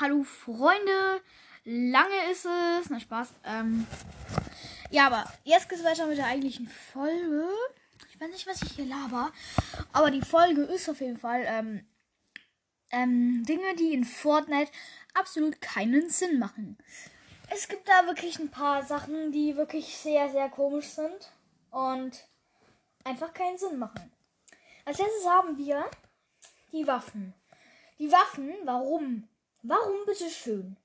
Hallo Freunde, lange ist es. Na Spaß. Ähm, ja, aber jetzt geht's weiter mit der eigentlichen Folge. Ich weiß nicht, was ich hier laber, aber die Folge ist auf jeden Fall ähm, ähm, Dinge, die in Fortnite absolut keinen Sinn machen. Es gibt da wirklich ein paar Sachen, die wirklich sehr, sehr komisch sind und einfach keinen Sinn machen. Als letztes haben wir die Waffen. Die Waffen, warum? Warum bitteschön?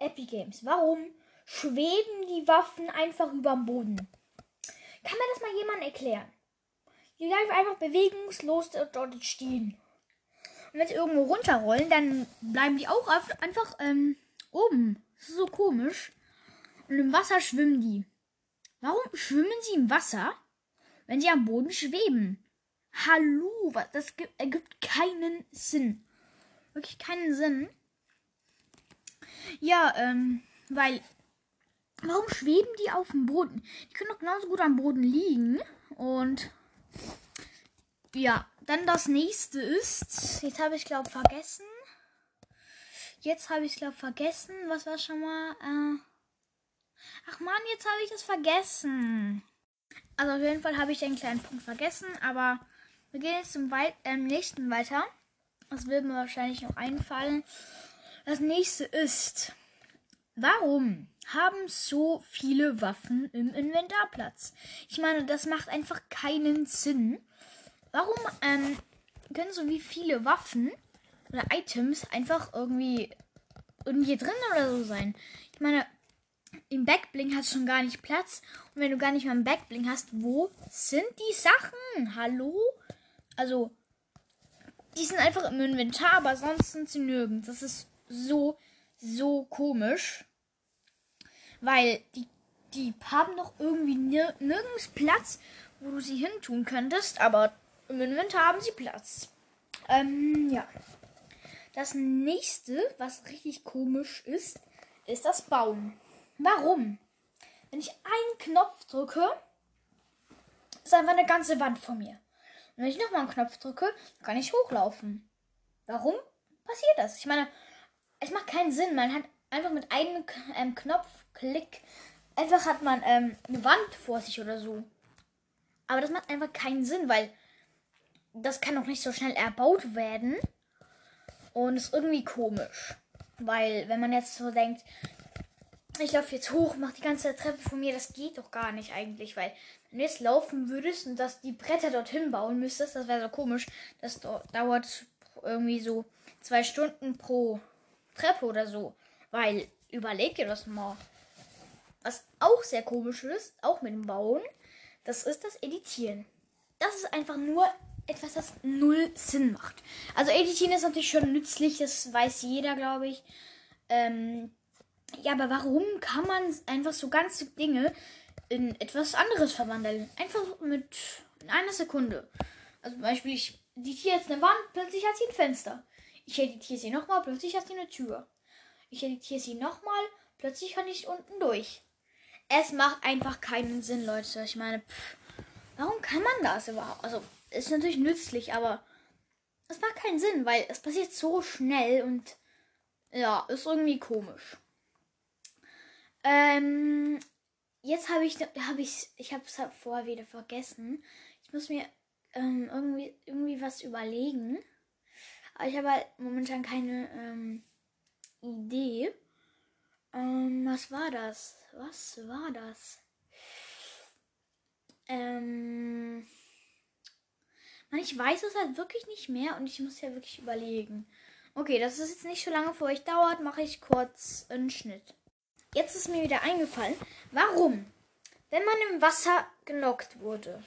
Epic Games, warum schweben die Waffen einfach über dem Boden? Kann mir das mal jemand erklären? Die bleiben einfach bewegungslos dort stehen. Und wenn sie irgendwo runterrollen, dann bleiben die auch einfach ähm, oben. Das ist so komisch. Und im Wasser schwimmen die. Warum schwimmen sie im Wasser, wenn sie am Boden schweben? Hallo, das ergibt keinen Sinn. Wirklich keinen Sinn. Ja, ähm, weil. Warum schweben die auf dem Boden? Die können doch genauso gut am Boden liegen. Und. Ja, dann das nächste ist. Jetzt habe ich, glaube vergessen. Jetzt habe ich, glaube vergessen. Was war schon mal? Äh, ach man, jetzt habe ich es vergessen. Also auf jeden Fall habe ich den kleinen Punkt vergessen, aber wir gehen jetzt zum Wei äh, nächsten weiter. Das wird mir wahrscheinlich noch einfallen. Das nächste ist, warum haben so viele Waffen im Inventarplatz? Ich meine, das macht einfach keinen Sinn. Warum ähm, können so wie viele Waffen oder Items einfach irgendwie irgendwie drin oder so sein? Ich meine, im Backbling hast du schon gar nicht Platz. Und wenn du gar nicht mal einen Backbling hast, wo sind die Sachen? Hallo? Also, die sind einfach im Inventar, aber sonst sind sie nirgends. Das ist so, so komisch. Weil die, die haben doch irgendwie nir nirgends Platz, wo du sie hintun könntest, aber im Inventar haben sie Platz. Ähm, ja. Das nächste, was richtig komisch ist, ist das Bauen. Warum? Wenn ich einen Knopf drücke, ist einfach eine ganze Wand vor mir. Und wenn ich nochmal einen Knopf drücke, kann ich hochlaufen. Warum passiert das? Ich meine, es macht keinen Sinn. Man hat einfach mit einem ähm, Knopfklick einfach hat man ähm, eine Wand vor sich oder so. Aber das macht einfach keinen Sinn, weil das kann doch nicht so schnell erbaut werden. Und ist irgendwie komisch. Weil, wenn man jetzt so denkt, ich laufe jetzt hoch, mach die ganze Treppe von mir. Das geht doch gar nicht eigentlich, weil wenn du jetzt laufen würdest und dass die Bretter dorthin bauen müsstest, das wäre so komisch. Das dauert irgendwie so zwei Stunden pro Treppe oder so. Weil, überleg dir das mal. Was auch sehr komisch ist, auch mit dem Bauen, das ist das Editieren. Das ist einfach nur etwas, das null Sinn macht. Also Editieren ist natürlich schon nützlich, das weiß jeder, glaube ich. Ähm, ja, aber warum kann man einfach so ganze Dinge in etwas anderes verwandeln? Einfach mit einer Sekunde. Also zum Beispiel, ich editiere jetzt eine Wand, plötzlich hat sie ein Fenster. Ich editiere sie nochmal, plötzlich hat sie eine Tür. Ich editiere sie nochmal, plötzlich kann ich unten durch. Es macht einfach keinen Sinn, Leute. Ich meine, pff, warum kann man das überhaupt? Also, ist natürlich nützlich, aber es macht keinen Sinn, weil es passiert so schnell und ja, ist irgendwie komisch. Ähm, jetzt habe ich, habe ich, ich habe es vorher wieder vergessen. Ich muss mir ähm, irgendwie, irgendwie was überlegen. Aber ich habe halt momentan keine ähm, Idee. Ähm, was war das? Was war das? Ähm, man, ich weiß es halt wirklich nicht mehr und ich muss ja wirklich überlegen. Okay, das ist jetzt nicht so lange für euch dauert, mache ich kurz einen Schnitt. Jetzt ist mir wieder eingefallen, warum, wenn man im Wasser genockt wurde,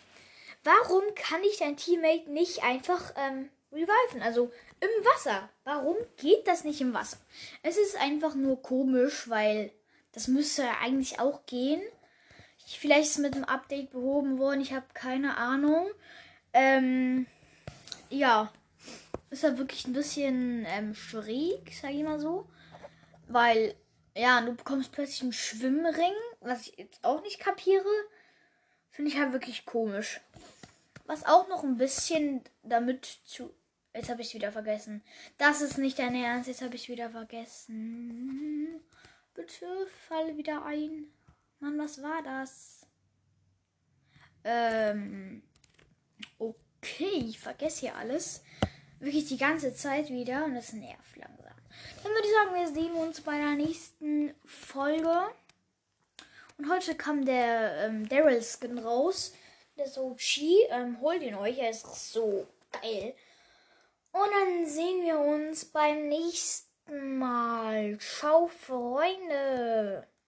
warum kann ich dein Teammate nicht einfach ähm, reviven? Also im Wasser. Warum geht das nicht im Wasser? Es ist einfach nur komisch, weil das müsste eigentlich auch gehen. Vielleicht ist es mit dem Update behoben worden, ich habe keine Ahnung. Ähm, ja, ist ja wirklich ein bisschen ähm, schräg, sag ich mal so. Weil ja, du bekommst plötzlich einen Schwimmring, was ich jetzt auch nicht kapiere. Finde ich halt wirklich komisch. Was auch noch ein bisschen damit zu Jetzt habe ich wieder vergessen. Das ist nicht dein Ernst. Jetzt habe ich wieder vergessen. Bitte fall wieder ein. Mann, was war das? Ähm. Okay, ich vergesse hier alles. Wirklich die ganze Zeit wieder und das nervt langsam. Dann würde ich sagen, wir sehen uns bei der nächsten Folge. Und heute kam der ähm, Daryl Skin raus. Der ist OG. Ähm, holt ihn euch, er ist so geil. Und dann sehen wir uns beim nächsten Mal. Ciao, Freunde.